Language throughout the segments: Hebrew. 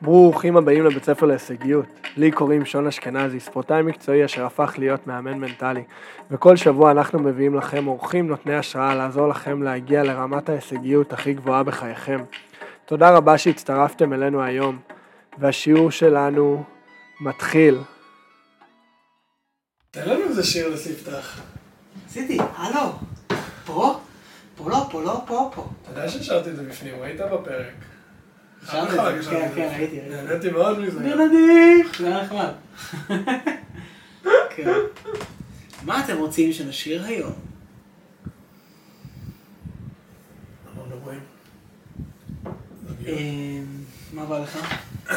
ברוכים הבאים לבית ספר להישגיות. לי קוראים שון אשכנזי, ספורטאי מקצועי אשר הפך להיות מאמן מנטלי. וכל שבוע אנחנו מביאים לכם אורחים נותני השראה לעזור לכם להגיע לרמת ההישגיות הכי גבוהה בחייכם. תודה רבה שהצטרפתם אלינו היום, והשיעור שלנו מתחיל. תן לנו איזה שיר לספתח. עשיתי, הלו, פה, פה לא, פה לא, פה, פה. אתה יודע ששרתי את זה בפנים, ראית בפרק. את זה, כן, כן, ראיתי, ראיתי. נהניתי מאוד מזה. בנדיך, זה היה נחמד. כן. מה אתם רוצים שנשיר היום? אמ, מה בא לך?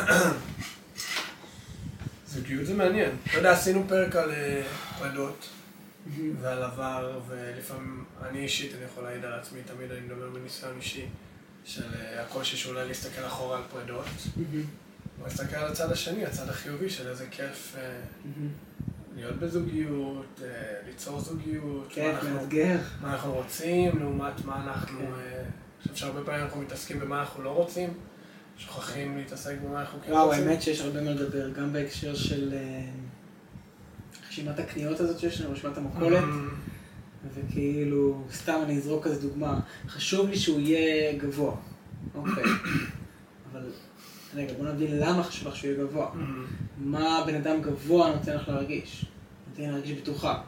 זוגיות זה מעניין. אתה יודע, עשינו פרק על אה, פרדות ועל עבר, ולפעמים, אני אישית, אני יכול להעיד על עצמי, תמיד אני מדבר בניסיון אישי, של אה, הקושי שאולי להסתכל אחורה על פרדות, ולהסתכל על הצד השני, הצד החיובי של איזה כיף אה, להיות בזוגיות, אה, ליצור זוגיות, מה כיף, אנחנו- מאתגר. מה אנחנו רוצים, לעומת מה אנחנו... כן. אני חושב שהרבה פעמים אנחנו מתעסקים במה אנחנו לא רוצים, שוכחים להתעסק במה אנחנו כן וואו, רוצים. האמת שיש הרבה מה לדבר, גם בהקשר של רשימת הקניות הזאת שיש לנו, רשימת המכולת, וכאילו, סתם אני אזרוק כזה דוגמה, חשוב לי שהוא יהיה גבוה, אוקיי, אבל רגע, בוא נבין למה חשוב לך שהוא יהיה גבוה. אמ, מה בן אדם גבוה נותן לך להרגיש? נותן להרגיש בטוחה.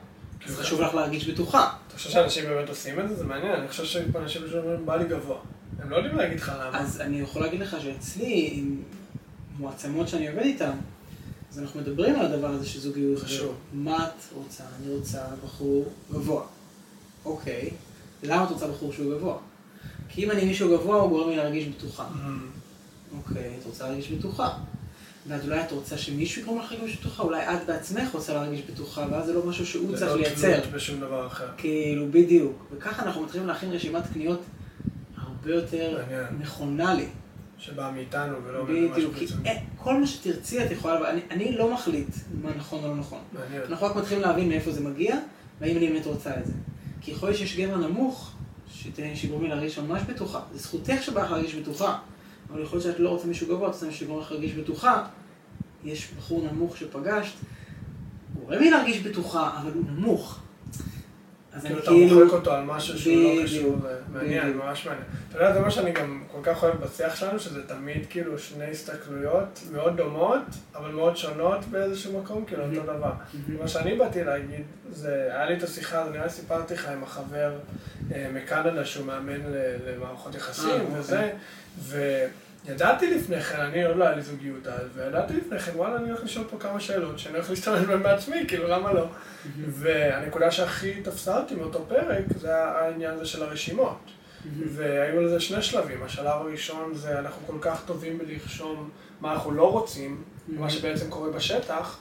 אז כן. חשוב לך להרגיש בטוחה. אתה חושב שאנשים באמת עושים את זה? זה מעניין, אני חושב שאנשים פשוט אומרים, בא לי גבוה. הם לא יודעים להגיד לך למה. אז אני יכול להגיד לך שאצלי, עם מועצמות שאני עובד איתן, אז אנחנו מדברים על הדבר הזה של זוגיות. חשוב. מה את רוצה? אני רוצה בחור גבוה. אוקיי, למה את רוצה בחור שהוא גבוה? כי אם אני מישהו גבוה, הוא גורם לי להרגיש בטוחה. אמ, אוקיי, את רוצה להרגיש בטוחה. ואז אולי את רוצה שמישהו יגרום לך להרגיש בטוחה, אולי את בעצמך רוצה להרגיש בטוחה, ואז זה לא משהו שהוא זה צריך לא לייצר. תלות בשום דבר אחר. כאילו, בדיוק. וככה אנחנו מתחילים להכין רשימת קניות הרבה יותר. נכונה לי. שבא מאיתנו ולא ממשהו בדיוק. כי. אה, כל מה שתרצי את יכולה... אני, אני לא מחליט מה נכון או לא נכון. אנחנו רק מתחילים להבין מאיפה זה מגיע, והאם אני באמת רוצה את זה. כי יכול להיות שיש גבר נמוך, שתהיה שיגרום לי להרגיש ממש בטוחה. זה זכותך שבא לך להרגיש בטוחה. אבל יכול להיות שאת לא רוצה מישהו גבוה, את רוצה מישהו שיגרום לך להרגיש בטוחה. יש בחור נמוך שפגשת, הוא גורם לי להרגיש בטוחה, אבל הוא נמוך. אז כאילו אני אתה כאילו... מוחק אותו על משהו שהוא לא קשור, מעניין. ממש מעניין. אתה יודע, זה מה שאני גם כל כך אוהב בשיח שלנו, שזה תמיד כאילו שני הסתכלויות מאוד דומות, אבל מאוד שונות באיזשהו מקום, כאילו אותו דבר. מה שאני באתי להגיד, זה, היה לי את השיחה, נראה לי סיפרתי לך עם החבר אה, מקנדה שהוא מאמן למערכות אה, יחסים אוקיי. וזה, וידעתי לפני כן, אני עוד לא היה לי זוגיות אז, וידעתי לפני כן, וואלה, אני הולך לשאול פה כמה שאלות, שאני הולך להשתמש בהן בעצמי, כאילו, למה לא? והנקודה שהכי תפסה אותי מאותו פרק, זה העניין הזה של הרשימות. והיו לזה שני שלבים. השלב הראשון זה אנחנו כל כך טובים בלרשום מה אנחנו לא רוצים, מה שבעצם קורה בשטח,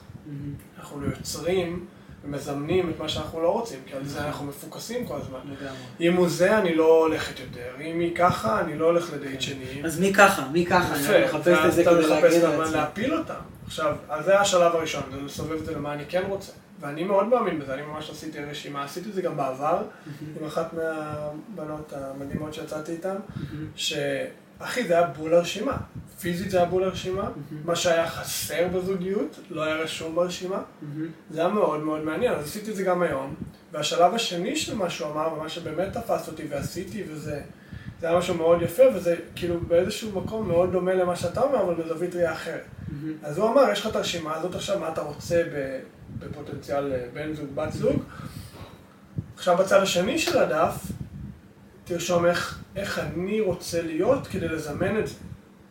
אנחנו יוצרים ומזמנים את מה שאנחנו לא רוצים, כי על זה אנחנו מפוקסים כל הזמן. לגמרי. אם הוא זה, אני לא הולכת יותר. אם היא ככה, אני לא הולך לדייט שני. אז מי ככה? מי ככה? אני מחפש את זה אתה כדי מחפש להגן את על עצמי. להפיל אותם. עכשיו, אז זה השלב הראשון, זה לסובב את זה למה אני כן רוצה. ואני מאוד מאמין בזה, אני ממש עשיתי רשימה, עשיתי את זה גם בעבר, עם אחת מהבנות המדהימות שיצאתי איתן, שאחי, זה היה בול הרשימה. פיזית זה היה בול הרשימה, מה שהיה חסר בזוגיות לא היה רשום ברשימה. זה היה מאוד מאוד מעניין, אז עשיתי את זה גם היום. והשלב השני של מה שהוא אמר, ומה שבאמת תפס אותי ועשיתי, וזה זה היה משהו מאוד יפה, וזה כאילו באיזשהו מקום מאוד דומה למה שאתה אומר, אבל בזווית ראייה אחרת. אז הוא אמר, יש לך את הרשימה הזאת עכשיו, מה אתה רוצה בפוטנציאל אה, בן זוג, בת זוג. עכשיו בצד השני של הדף, תרשום איך, איך אני רוצה להיות כדי לזמן את זה.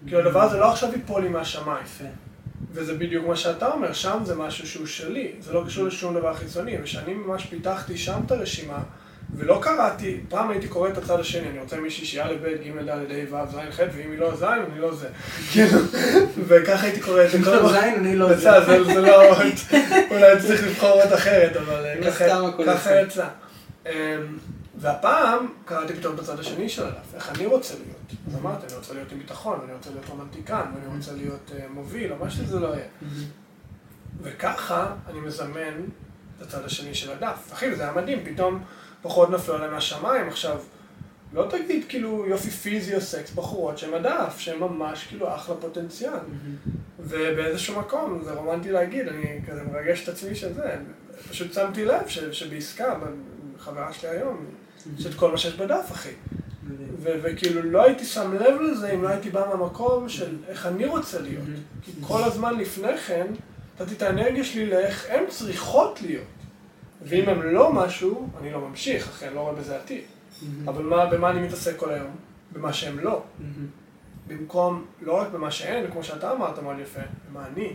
כאילו הדבר הזה לא עכשיו ייפול לי מהשמיים. יפה. וזה בדיוק מה שאתה אומר, שם זה משהו שהוא שלי, זה לא קשור לשום דבר חיצוני, ושאני ממש פיתחתי שם את הרשימה, ולא קראתי, פעם הייתי קורא את הצד השני, אני רוצה מישהי שיהיה לב' ג' ד' ה' ו' ז' ח', ואם היא לא ז', אני לא זה. כאילו, וככה הייתי קורא את זה כל לא. זין, אני לא זה. זה לא, אולי צריך לבחור את אחרת, אבל לא ככה-. יצא. והפעם קראתי פתאום הצד השני של הדף, איך אני רוצה להיות. אז אמרתי, אני רוצה להיות עם ביטחון, ואני רוצה להיות רומנטיקן, ואני רוצה להיות אה, מוביל, או מה שזה לא יהיה. וככה אני מזמן את הצד השני של הדף. אחי, זה היה מדהים, פתאום פחות נפלו עליי מהשמיים. עכשיו, לא תגיד כאילו יופי פיזי או סקס, בחורות שהן מדף, שהן ממש כאילו אחלה פוטנציאל. ובאיזשהו מקום, זה רומנטי להגיד, אני כזה מרגש את עצמי שזה, פשוט שמתי לב ש, שבעסקה, חברה שלי היום, יש את כל מה שיש בדף, אחי. וכאילו לא הייתי שם לב לזה אם לא הייתי בא מהמקום של איך אני רוצה להיות. כי כל הזמן לפני כן, נתתי את האנרגיה שלי לאיך הן צריכות להיות. ואם הן לא משהו, אני לא ממשיך, אחי, אני לא רואה בזה עתיד. אבל מה, במה אני מתעסק כל היום? במה שהן לא. במקום, לא רק במה שהן, כמו שאתה אמרת מאוד יפה, במה אני.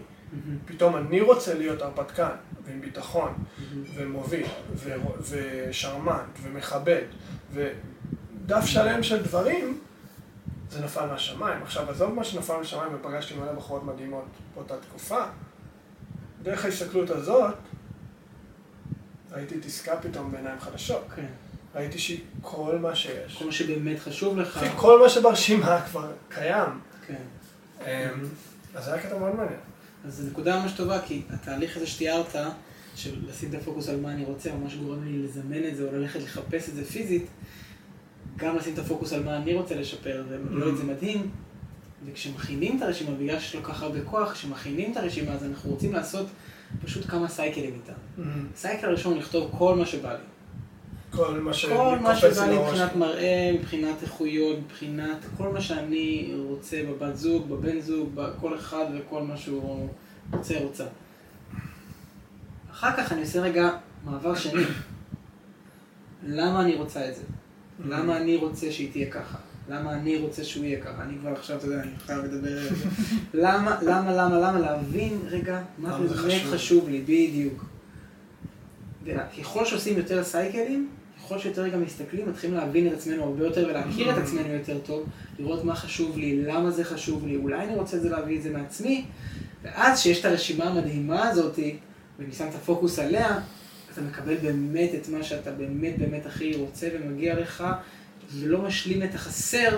פתאום אני רוצה להיות הרפתקן, ועם ביטחון, ומוביל, ו- ושרמנט, ומכבד, ודף שלם של דברים, זה נפל מהשמיים. עכשיו, עזוב מה שנפל מהשמיים, ופגשתי מלא בחורות מדהימות באותה תקופה, דרך ההסתכלות הזאת, ראיתי את עסקה פתאום בעיניים חדשות. כן. ראיתי שהיא כל מה שיש. כל מה שבאמת חשוב לך. כל מה שברשימה כבר קיים. כן. אמ, אז זה היה קטע מאוד מעניין. אז זו נקודה ממש טובה, כי התהליך הזה שתיארת, של לשים את הפוקוס על מה אני רוצה, ממש גורם לי לזמן את זה, או ללכת לחפש את זה פיזית, גם לשים את הפוקוס על מה אני רוצה לשפר, ולא זה מדהים. וכשמכינים את הרשימה, בגלל שיש לו כל כך הרבה כוח, כשמכינים את הרשימה, אז אנחנו רוצים לעשות פשוט כמה סייקלים איתה. סייקל הראשון, לכתוב כל מה שבא לי. כל מה כל מה שבא לי. מבחינת מראה, מבחינת איכויות, מבחינת כל מה שאני רוצה בבת זוג, בבן זוג, בכל אחד וכל מה שהוא רוצה, רוצה. אחר כך אני עושה רגע מעבר שני. למה אני רוצה את זה? למה אני רוצה שהיא תהיה ככה? למה אני רוצה שהוא יהיה ככה? אני כבר עכשיו, אתה יודע, אני חייב לדבר על זה. למה, למה, למה, למה? להבין רגע מה באמת חשוב. לי, בדיוק. וככל שעושים יותר סייקלים, ככל שיותר גם מסתכלים, מתחילים להבין את עצמנו הרבה יותר ולהכיר את עצמנו יותר טוב, לראות מה חשוב לי, למה זה חשוב לי, אולי אני רוצה את זה להביא את זה מעצמי, ואז שיש את הרשימה המדהימה הזאתי, ואני שם את הפוקוס עליה, אתה מקבל באמת את מה שאתה באמת באמת הכי רוצה ומגיע לך, ולא משלים את החסר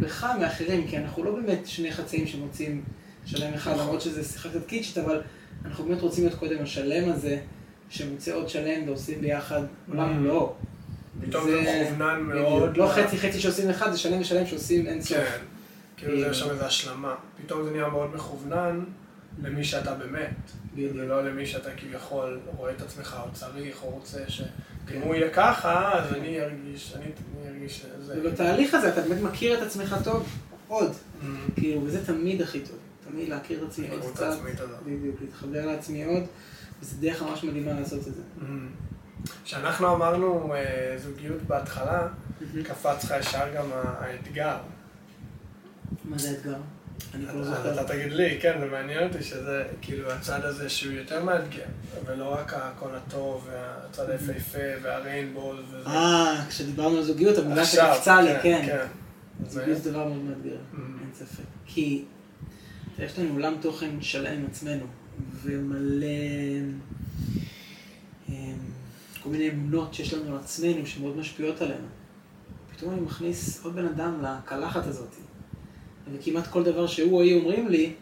בך מאחרים, כי אנחנו לא באמת שני חצאים שמוצאים שלם אחד, נכון. למרות שזה שיחה קצת קיצ'ית, אבל אנחנו באמת רוצים להיות קודם השלם הזה, שמוצא עוד שלם ועושים ביחד עולם ומלואו. פתאום זה מכוונן. מאוד. לא חצי חצי שעושים אחד, זה שלם ושלם שעושים אין סוף. כן. כאילו זה. יש שם איזו השלמה. פתאום זה נהיה מאוד מכוונן למי שאתה באמת. ולא למי שאתה כביכול רואה את עצמך או צריך או רוצה שאם הוא יהיה ככה, אז אני ארגיש, אני ארגיש שזה... ובתהליך הזה אתה באמת מכיר את עצמך טוב עוד. Mm. כאילו, וזה תמיד הכי טוב. תמיד להכיר את עצמי עוד קצת. בדיוק, להתחבר לעצממי עוד. וזה דרך ממש מדהימה לעשות את זה. כשאנחנו אמרנו אה, זוגיות בהתחלה, קפץ לך ישר גם האתגר. מה זה האתגר? אני כבר זוכר. אתה תגיד לי, כן, זה מעניין אותי שזה כאילו הצד הזה שהוא יותר מאתגר, ולא רק הכל הטוב, והצד היפהפה, והריינבול וזה. אה, כשדיברנו על זוגיות, המילה שקפצה לי, כן. זה- זוגיות זה דבר מאוד מאתגר. אין ספק. כי יש לנו עולם תוכן שלם עם עצמנו, ומלא אמ, כל מיני אמונות שיש לנו על עצמנו שמאוד משפיעות עלינו. פתאום אני מכניס עוד בן אדם לקלחת הזאת, וכמעט כל דבר שהוא או היא אומרים לי,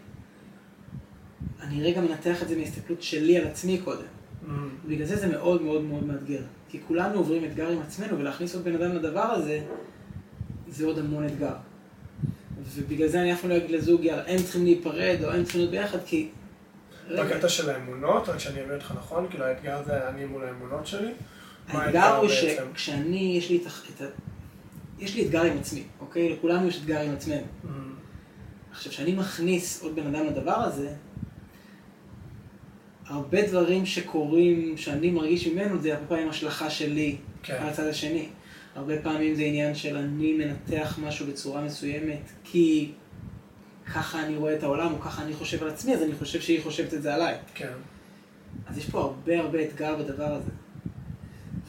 אני רגע מנתח את זה מהסתכלות שלי על עצמי קודם. Mm, בגלל זה זה מאוד מאוד מאוד מאתגר. כי כולנו עוברים אתגר עם עצמנו, ולהכניס עוד בן אדם לדבר הזה, זה עוד המון אתגר. ובגלל זה אני אף פעם לא אגיד לזוג, יאללה, הם צריכים להיפרד, או הם צריכים להיות ביחד, כי... בקטע של האמונות, רק שאני אבין אותך נכון, כאילו האתגר זה אני מול האמונות שלי. האתגר הוא? שכשאני, יש לי את ה... יש לי אתגר עם עצמי, אוקיי? לכולנו יש אתגר עם עצמנו. Mm, עכשיו, כשאני מכניס עוד בן אדם לדבר הזה, הרבה דברים שקורים, שאני מרגיש ממנו, זה הרבה פעמים השלכה שלי כן. על הצד השני. הרבה פעמים זה עניין של אני מנתח משהו בצורה מסוימת, כי ככה אני רואה את העולם, או ככה אני חושב על עצמי, אז אני חושב שהיא חושבת את זה עליי. כן. אז יש פה הרבה הרבה אתגר בדבר הזה.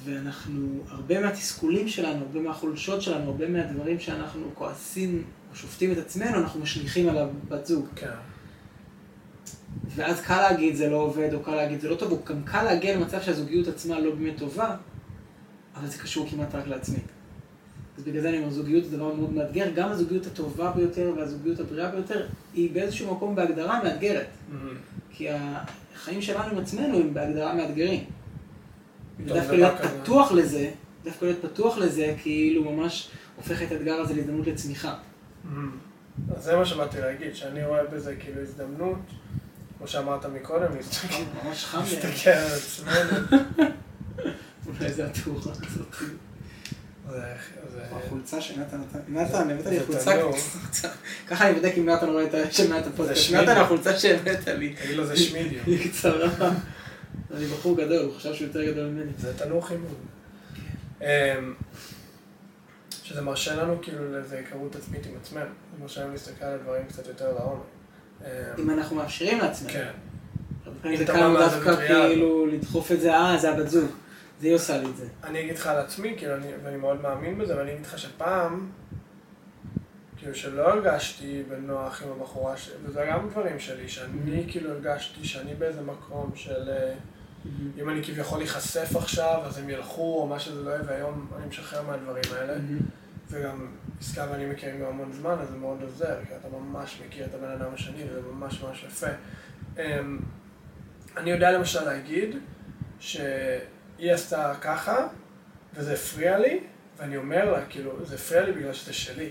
ואנחנו, הרבה מהתסכולים שלנו, הרבה מהחולשות שלנו, הרבה מהדברים שאנחנו כועסים או שופטים את עצמנו, אנחנו משליכים על הבת זוג. כן. ואז קל להגיד זה לא עובד, או קל להגיד זה לא טוב, או גם קל להגיע למצב שהזוגיות עצמה לא באמת טובה, אבל זה קשור כמעט רק לעצמי. אז בגלל זה אני אומר, זוגיות זה דבר מאוד מאתגר, גם הזוגיות הטובה ביותר והזוגיות הבריאה ביותר, היא באיזשהו מקום בהגדרה מאתגרת. Mm, כי החיים שלנו עם עצמנו הם בהגדרה מאתגרים. ודווקא להיות. פתוח לזה, דווקא להיות פתוח לזה, כאילו ממש הופך את האתגר הזה להזדמנות לצמיחה. אז זה מה שבאתי להגיד, שאני רואה בזה כאילו הזדמנות, כמו שאמרת מקודם, להסתכל. להסתכל על עצמנו. אולי זה התאורה הזאת. זה- זה- החולצה שנתן נתן. נתן, הבאת לי זה חולצה. תנור. ככה אני בודק אם נתן רואה את ה... שומע את הפודקאסט. שמידי. נתן, החולצה שהבאת לי. תגיד לו זה שמידיו. היא קצרה. אני בחור גדול, הוא חשב שהוא יותר גדול ממני. זה תנור חימום. אמ, שזה מרשה לנו כאילו לאיזו היכרות עצמית עם עצמנו. זה מרשה לנו להסתכל על הדברים קצת יותר לעומק. אמ, אם אנחנו מאפשרים לעצמנו. כן. הרבה פעמים זה אם אתה קל דווקא. כאילו לדחוף את זה, אה, זה הבת זוג. זה היא עושה לי את זה. אני אגיד לך על עצמי, כאילו, אני, ואני מאוד מאמין בזה, ואני אגיד לך שפעם, כאילו, שלא הרגשתי בנוח עם הבחורה שלי, וזה גם דברים שלי, שאני כאילו הרגשתי שאני באיזה מקום של... אה, אם אני כביכול אחשף עכשיו, אז הם ילכו, או מה שזה לא יהיה, והיום אני משחרר מהדברים האלה. וגם עסקה ואני מכירים גם המון זמן, אז זה מאוד עוזר, כי אתה ממש מכיר את הבן אדם השני, וזה ממש ממש יפה. אמ, אני יודע למשל להגיד שהיא עשתה ככה, וזה הפריע לי, ואני אומר לה, כאילו, זה הפריע לי בגלל שזה שלי.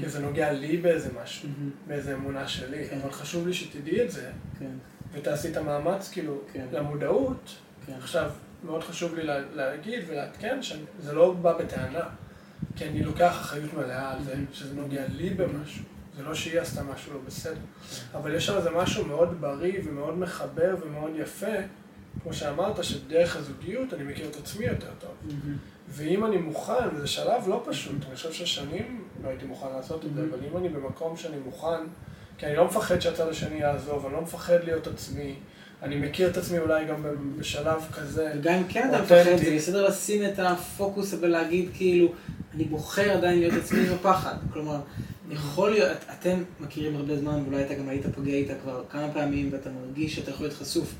כי זה נוגע לי באיזה משהו, באיזה אמונה שלי, כן. אבל חשוב לי שתדעי את זה, כן, ותעשי את המאמץ, כאילו, כן. למודעות. כן. עכשיו, מאוד חשוב לי לה- להגיד ולעדכן שזה לא בא בטענה, כי אני לוקח אחריות מלאה על זה. שזה נוגע לי במשהו. זה לא שהיא עשתה משהו לא בסדר. אבל יש שם איזה משהו מאוד בריא ומאוד מחבר ומאוד יפה, כמו שאמרת, שדרך הזוגיות אני מכיר את עצמי יותר טוב. ואם אני מוכן, וזה שלב לא פשוט, אני חושב ששנים לא הייתי מוכן לעשות את זה. אבל אם אני במקום שאני מוכן, כי אני לא מפחד שהצד השני יעזוב, אני לא מפחד להיות עצמי, אני מכיר את עצמי אולי גם בשלב כזה. וגם אם כן אתה. מפחד, זה בסדר לשים את הפוקוס ולהגיד כאילו, אני בוחר עדיין להיות עצמי בפחד. כלומר, יכול להיות, את- אתם מכירים הרבה זמן, ואולי אתה גם היית פוגע איתה כבר כמה פעמים, ואתה מרגיש שאתה יכול להיות חשוף.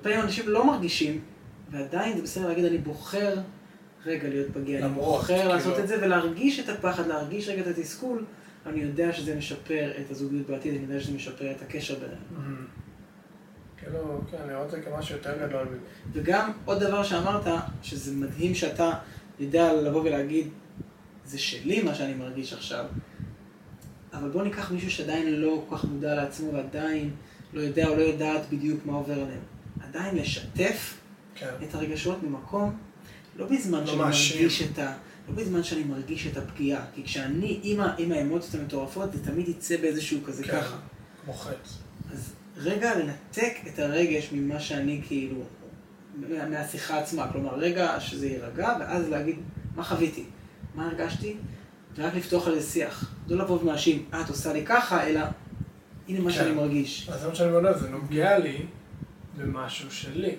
לפעמים אנשים לא מרגישים, ועדיין זה בסדר להגיד, אני בוחר רגע להיות פגיע, אני בוחר כאילו- לעשות את זה ולהרגיש את הפחד, להרגיש רגע את התסכול, אני יודע שזה משפר את הזוגיות בעתיד, אני יודע שזה משפר את הקשר בינינו. Mhm. כאילו, כן, לראות את זה כמשהו יותר גדול. וגם עוד דבר שאמרת, שזה מדהים שאתה יודע לבוא ולהגיד, זה שלי מה שאני מרגיש עכשיו, אבל בוא ניקח מישהו שעדיין לא כל כך מודע לעצמו ועדיין לא יודע או לא יודעת בדיוק מה עובר עליהם. עדיין לשתף כן. את הרגשות ממקום, לא בזמן לא שאני מאשים. מרגיש את ה... לא בזמן שאני מרגיש את הפגיעה, כי כשאני עם, ה... עם האמוציות המטורפות, זה תמיד יצא באיזשהו כזה כן. ככה. כמו חץ. אז רגע לנתק את הרגש ממה שאני כאילו, מה- מהשיחה עצמה. כלומר, רגע שזה יירגע, ואז להגיד, מה חוויתי? מה הרגשתי? ורק לפתוח על זה שיח. לא לבוא ולהאשים, אה, את עושה לי ככה, אלא, הנה מה כן. שאני מרגיש. אז זה מה שאני אומר, זה נוגע לי במשהו שלי.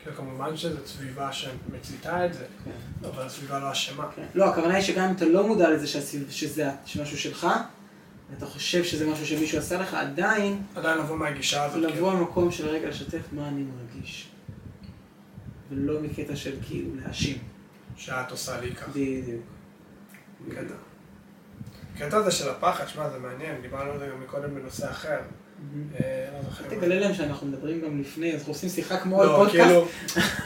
כאילו, כמובן שזו סביבה שמציתה את זה, כן. אבל הסביבה לא אשמה. כן. לא, הכוונה היא שגם אם אתה לא מודע לזה שזה משהו שלך, ואתה חושב שזה משהו שמישהו עשה לך, עדיין עדיין לבוא מהגישה הזאת. לבוא למקום של רגע לשתף מה אני מרגיש. ולא מקטע של כאילו להאשים. שאת עושה לי ככה. בדיוק. קטע. הקטע הזה של הפחד, שמע, זה מעניין, דיברנו על זה גם מקודם בנושא אחר. אה, לא תגלה להם שאנחנו מדברים גם לפני, אז אנחנו עושים שיחה כמו על לא, פודקאסט. כאילו,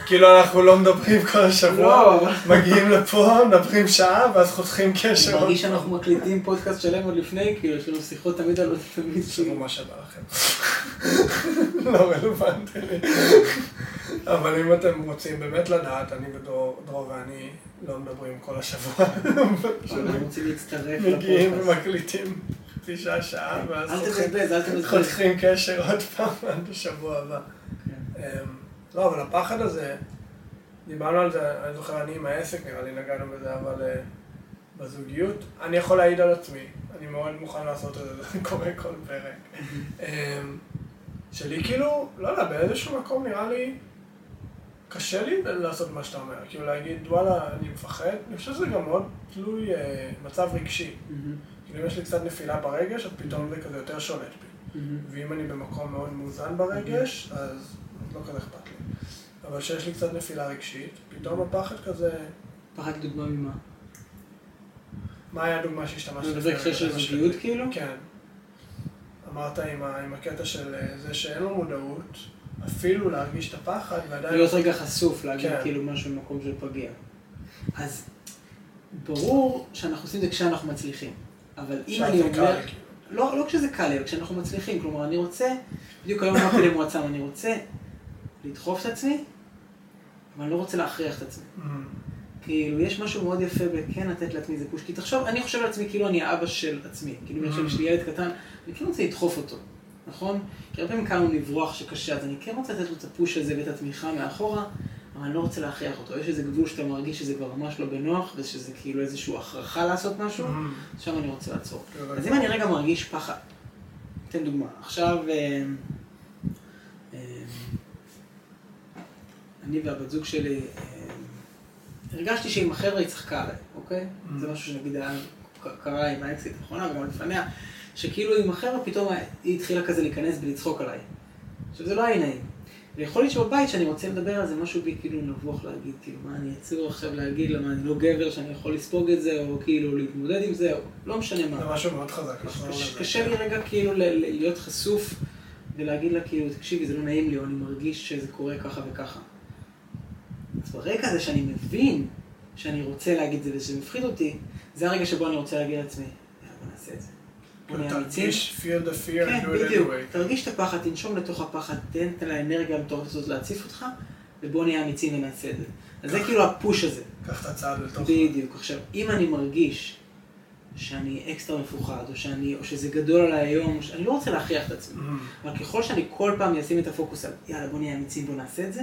כאילו אנחנו לא מדברים כל השבוע, לא, מגיעים לפה, מדברים שעה, ואז חותכים קשר. אני מרגיש שאנחנו מקליטים פודקאסט שלם עוד לפני, כאילו יש לנו שיחות תמיד על תמיד תחשבו מה שבא לכם. לא רלוונטי לי. אבל אם אתם רוצים באמת לדעת, אני ודרור דרור ואני לא מדברים כל השבוע. אנחנו רוצים להצטרף מגיעים לפודקאסט. ומקליטים חצי שעה, ואז חותכים- קשר עוד פעם עד השבוע הבא. כן. אמ, לא, אבל הפחד הזה, דיברנו על זה, אני זוכר, אני עם העסק, נראה לי נגענו בזה, אבל אה, בזוגיות, אני יכול להעיד על עצמי, אני מאוד מוכן לעשות את זה, זה קורה כל פרק. אמ, שלי כאילו, לא יודע, באיזשהו מקום נראה לי, קשה לי לעשות מה שאתה אומר, כאילו להגיד, וואלה, אני מפחד, אני חושב שזה גם מאוד תלוי אה, מצב רגשי. כאילו אם יש לי קצת נפילה ברגש, אז פתאום זה כזה יותר שולט בי. ואם אני במקום מאוד מאוזן ברגש, אז לא כזה אכפת לי. אבל כשיש לי קצת נפילה רגשית, פתאום הפחד כזה... פחד דוגמה ממה? מה היה הדוגמה שהשתמשת מדבר בהקשר של זוגיות? כאילו? כן. אמרת עם, ה, עם הקטע של אה, זה שאין לו מודעות, אפילו להרגיש את הפחד, ועדיין... להיות רגע חשוף, להגיד כן. כאילו משהו במקום של פגיע. אז ברור שאנחנו עושים את זה כשאנחנו מצליחים. אבל אם אני אומר... כאילו. לא, לא כשזה קל לי, כשאנחנו מצליחים. כלומר, אני רוצה, בדיוק היום אמרתי למועצה, אני רוצה לדחוף את עצמי, אבל אני לא רוצה להכריח את עצמי. אמ, כאילו, יש משהו מאוד יפה בכן לתת לעצמי איזה פוש. כי תחשוב, אני חושב על עצמי כאילו אני האבא של עצמי. כאילו, עכשיו יש לי ילד קטן, אני כן רוצה לדחוף אותו, נכון? כי הרבה פעמים קל לנו לברוח שקשה, אז אני כן רוצה לתת לו את הפוש הזה ואת התמיכה מאחורה, אבל אני לא רוצה להכריח אותו. יש איזה גבול שאתה מרגיש שזה כבר ממש לא בנוח, ושזה כאילו איזושהי הכרחה לעשות משהו, אמ, שם אני רוצה לעצור. כאילו, אז אם אני רגע מרגיש פחד, אתן דוגמה, עכשיו אה, אה, אני והבת זוג שלי, אה, הרגשתי שעם החבר'ה היא צחקה עליי, אוקיי? Mm. זה משהו שנגיד היה, קרה עם האקסיט האחרונה וגם לפניה, שכאילו עם החבר'ה פתאום היא התחילה כזה להיכנס ולצחוק עליי. עכשיו זה לא היה נעים. ויכול להיות שבבית שאני רוצה לדבר על זה, משהו בי כאילו נבוך להגיד, כאילו, מה אני אצור עכשיו להגיד, למה אני לא גבר שאני יכול לספוג את זה, או כאילו להתמודד עם זה, או לא משנה מה. זה משהו מאוד חזק. קשה-. קשה לי רגע כאילו להיות חשוף ולהגיד לה כאילו, תקשיבי, זה לא נעים לי, או אני מרגיש שזה קורה ככה וככה. אז ברגע הזה שאני מבין שאני רוצה להגיד זה ושזה מפחיד אותי, זה הרגע שבו אני רוצה להגיד לעצמי, יאללה, בוא נעשה את זה. בוא כאילו, נהיה אמיצים. תרגיש feel the fear כן, and do it בדיוק. anyway. תרגיש את הפחד, תנשום לתוך הפחד, תן את האנרגיה המטורפת הזאת להציף אותך, ובוא נהיה אמיצים ונעשה את זה. אז זה. כאילו הפוש הזה. קח את הצעד לתוך... בדיוק. עכשיו, אם אני מרגיש שאני אקסטרה מפוחד, או, שאני, או שזה גדול עליי היום, ש- אני לא רוצה להכריח את עצמי. אמ, אבל ככל שאני כל פעם אשים את הפוקוס על יאללה בוא נהיה אמיצים בוא נעשה את זה,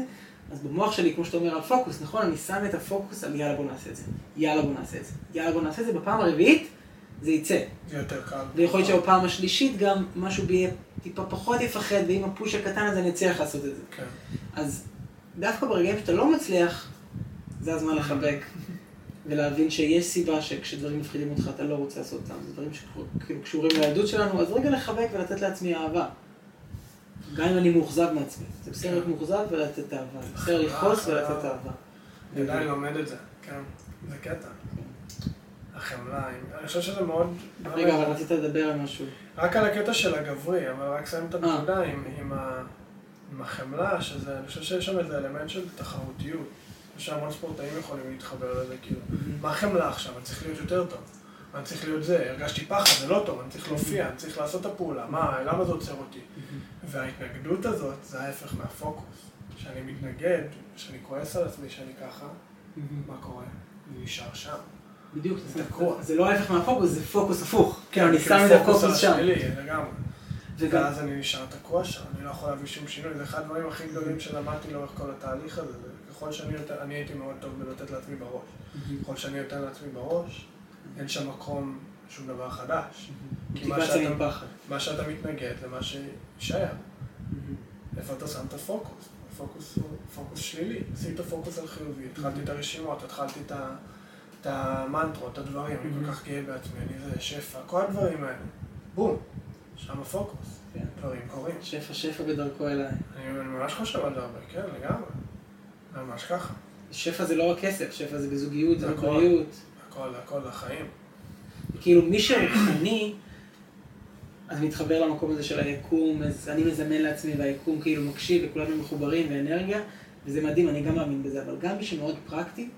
אז במוח שלי, כמו שאתה אומר על פוקוס, נכון? אני שם את הפוקוס על יאללה בוא נעשה את זה, יאללה בוא נעשה את זה, יאללה בוא נעשה את זה, בפעם הרביעית זה יצא. זה יותר קל. ויכול להיות שבפעם השלישית גם משהו בי יהיה טיפה פחות יפחד, ועם הפוש הקטן הזה אני אצליח לעשות את זה. כן. אז דווקא ברגעים שאתה לא מצליח, זה הזמן לחבק. ולהבין שיש סיבה שכשדברים מפחידים אותך אתה לא רוצה לעשות אותם, זה דברים שכאילו קשורים לילדות שלנו, אז רגע לחבק ולתת לעצמי אהבה. גם אם אני מאוכזב מעצמי, זה בסדר להיות מאוכזב ולתת אהבה, בסדר לכעוס ולתת אהבה. עדיין לומד את זה, כן. זה קטע. החמלה, אני חושב שזה מאוד... רגע, אבל רצית לדבר על משהו. רק על הקטע של הגברי, אבל רק סיים את אה. הנקודה עם, החמלה, שזה, אני חושב שיש שם איזה אלמנט של תחרותיות. שהמון ספורטאים יכולים להתחבר לזה, כאילו, מה חמלה עכשיו? אני צריך להיות יותר טוב. אני צריך להיות זה, הרגשתי פחד, זה לא טוב, אני צריך להופיע, אני צריך לעשות את הפעולה, מה, למה זה עוצר אותי? וההתנגדות הזאת זה ההפך מהפוקוס. כשאני מתנגד, כשאני כועס על עצמי שאני ככה, מה קורה? אני נשאר שם. בדיוק, זה. זה לא ההפך מהפוקוס, זה פוקוס הפוך. כן, אני שם את פוקוס הפוקוס שם. וגם, ואז אני נשאר תקוע שם, אני לא יכול להביא שום שינוי, זה אחד הדברים הכי גדולים שלמדתי לאורך כל התהליך הזה, וככל שאני יותר, אני הייתי מאוד טוב בלתת לעצמי בראש. ככל שאני נותן לעצמי בראש, אין שם מקום לשום דבר חדש. כי מה שאתה-. מה שאתה מתנגד זה מה שיישאר. איפה אתה שם את הפוקוס? הפוקוס הוא פוקוס שלילי. שים את הפוקוס על חיובי, התחלתי את הרשימות, התחלתי את ה- את המנטרות, את הדברים, אני כל כך גאה בעצמי, אני זה שפע, כל הדברים האלה. בום, שם הפוקוס. כן. דברים קורים. שפע שפע בדרכו אליי. אני ממש חושב על זה הרבה, כן, לגמרי. ממש ככה. שפע זה לא רק כסף, שפע זה בזוגיות, זה הכל. בבריאות. הכל, הכל החיים. כאילו מי שרוחני, אז מתחבר למקום הזה של היקום, אז אני מזמן לעצמי והיקום כאילו מקשיב וכולנו מחוברים ואנרגיה, וזה מדהים, אני גם מאמין בזה, אבל גם מי שמאוד פרקטי,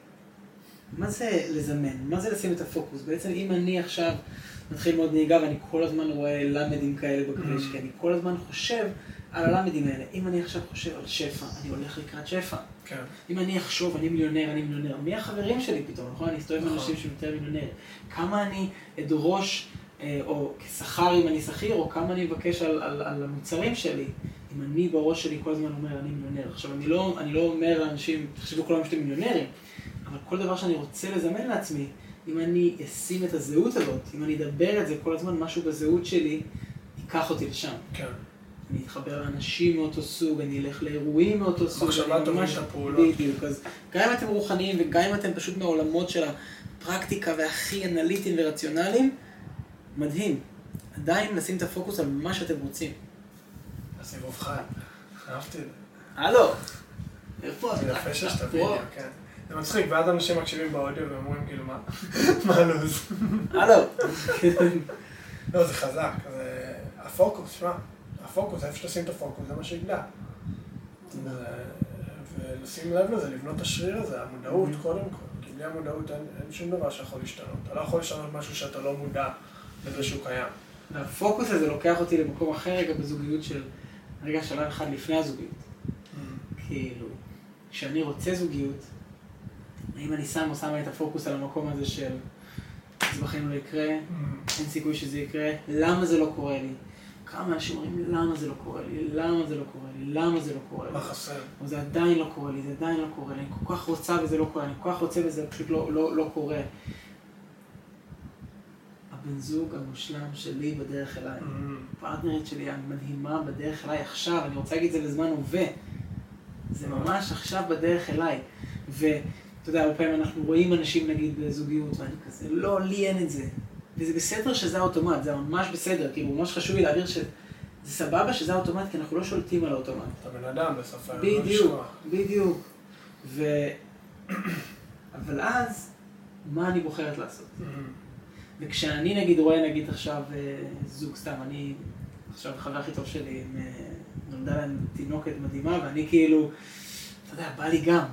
מה זה לזמן? מה זה לשים את הפוקוס? בעצם אם אני עכשיו מתחיל ללמוד נהיגה ואני כל הזמן רואה למדים כאלה בכביש, Mm. כי אני כל הזמן חושב על הלמדים האלה. אם אני עכשיו חושב על שפע, אני הולך לקראת שפע. כן. אם אני אחשוב, אני מיליונר, אני מיליונר, מי החברים שלי פתאום, נכון? אני אסתובב עם נכון. אנשים שהם יותר מיליונרים. כמה אני אדרוש, אה, או כשכר אם אני שכיר, או כמה אני אבקש על, על, על המוצרים שלי. אם אני בראש שלי כל הזמן אומר, אני מיליונר. עכשיו, אני לא, אני לא אומר לאנשים, תחשבו כולם שאתם מיליונרים, אבל כל דבר שאני רוצה לזמן לעצמי, אם אני אשים את הזהות הזאת, אם אני אדבר את זה כל הזמן, משהו בזהות שלי, ייקח אותי לשם. כן. אני אתחבר לאנשים מאותו סוג, אני אלך לאירועים מאותו סוג. מחשבה ממש- את הפעולות. בדיוק, אז גם אם אתם רוחניים וגם אם אתם פשוט מהעולמות של הפרקטיקה והכי אנליטיים ורציונליים, מדהים. עדיין לשים את הפוקוס על מה שאתם רוצים. הסיבוב חיים. אהבתי את זה. הלו, איפה אתה? יפה שיש את. הווידאו, כן. זה מצחיק, ואז אנשים מקשיבים באודיו ואומרים כאילו מה, מה הלו"ז? הלו. לא, זה חזק, זה הפוקוס, שמע, הפוקוס, איפה שתשים את הפוקוס, זה מה שיגדל. ו- ולשים לב לזה, לבנות את השריר הזה, המודעות קודם כל, כי בלי המודעות אין, אין שום דבר שיכול להשתנות. אתה לא יכול לשנות משהו שאתה לא מודע לזה שהוא קיים. והפוקוס הזה לוקח אותי למקום אחר רגע בזוגיות של רגע שלב אחד לפני הזוגיות. כאילו, כשאני רוצה זוגיות, האם אני שם או שמה את הפוקוס על המקום הזה של זה בחיים לא יקרה, אין סיכוי שזה יקרה, למה זה לא קורה לי? כמה אנשים אומרים למה זה לא קורה לי, למה זה לא קורה לי, למה זה לא קורה לי. מה חסר? זה עדיין לא קורה לי, זה עדיין לא קורה לי, אני כל כך רוצה וזה לא קורה, אני כל כך רוצה וזה פשוט לא, לא, לא קורה. הבן זוג המושלם שלי בדרך אליי, הפרטנרית שלי המדהימה בדרך אליי עכשיו, אני רוצה להגיד את זה לזמן הווה. זה ממש עכשיו בדרך אליי. ואתה יודע, הרבה פעמים אנחנו רואים אנשים נגיד בזוגיות, ואני כזה, לא, לי אין את זה. וזה בסדר שזה האוטומט, זה ממש בסדר, כאילו ממש חשוב לי להעביר שזה סבבה שזה האוטומט, כי אנחנו לא שולטים על האוטומט. אתה בן אדם היום, לא בדיוק. בדיוק. ו... אבל אז, מה אני בוחרת לעשות? וכשאני נגיד רואה נגיד עכשיו אה, זוג סתם, אני עכשיו החבר הכי טוב שלי, אה, נולדה להם תינוקת מדהימה, ואני כאילו, אתה יודע, בא לי גם.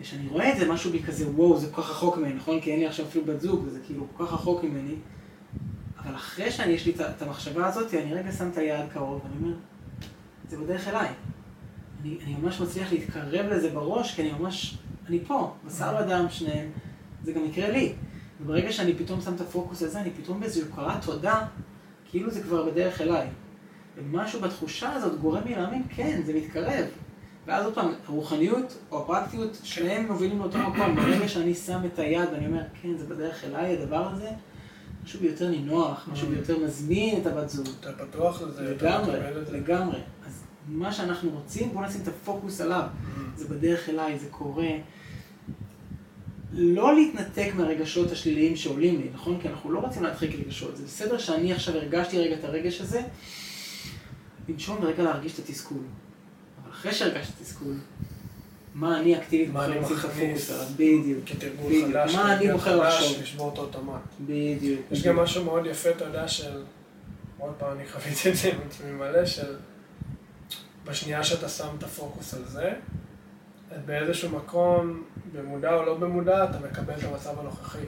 וכשאני רואה את זה, משהו בי כזה, וואו, זה כל כך רחוק ממני, נכון? כי אין לי עכשיו אפילו בת זוג, וזה כאילו כל כך רחוק ממני. אבל אחרי שאני, יש לי את המחשבה הזאת, אני רגע שם את היד קרוב, ואני אומר, זה בדרך אליי. אני, אני ממש מצליח להתקרב לזה בראש, כי אני ממש, אני פה, בשר ודם שניהם, זה גם יקרה לי. וברגע שאני פתאום שם את הפוקוס הזה, אני פתאום באיזו הכרת תודה, כאילו זה כבר בדרך אליי. ומשהו בתחושה הזאת גורם לי להאמין, כן, זה מתקרב. ואז עוד פעם, הרוחניות או הפרקטיות, שניהם מובילים לאותו מקום. ברגע שאני שם את היד ואני אומר, כן, זה בדרך אליי, הדבר הזה, משהו ביותר נינוח, משהו ביותר מזמין את הבת זוג. אתה פתוח לזה, אתה לגמרי, מקבל את זה. לגמרי. אז מה שאנחנו רוצים, בואו נשים את הפוקוס עליו. זה בדרך אליי, זה קורה. לא להתנתק מהרגשות השליליים שעולים לי, נכון? כי אנחנו לא רוצים להדחיק רגשות. זה בסדר שאני עכשיו הרגשתי רגע את הרגש הזה, לנשום ורגע להרגיש את התסכול. אחרי שהרגשתי את התסכול, מה אני אקטיבית מה אני מכניס? בדיוק. כתרגול. חדש, מה אני בוחר לחשוב? לשבור את האוטומט. בדיוק. יש גם משהו מאוד יפה, אתה יודע, של... עוד פעם, אני חוויתי את זה עם עצמי מלא, של... בשנייה שאתה שם את הפוקוס על זה, באיזשהו מקום, במודע או לא במודע, אתה מקבל את המצב הנוכחי.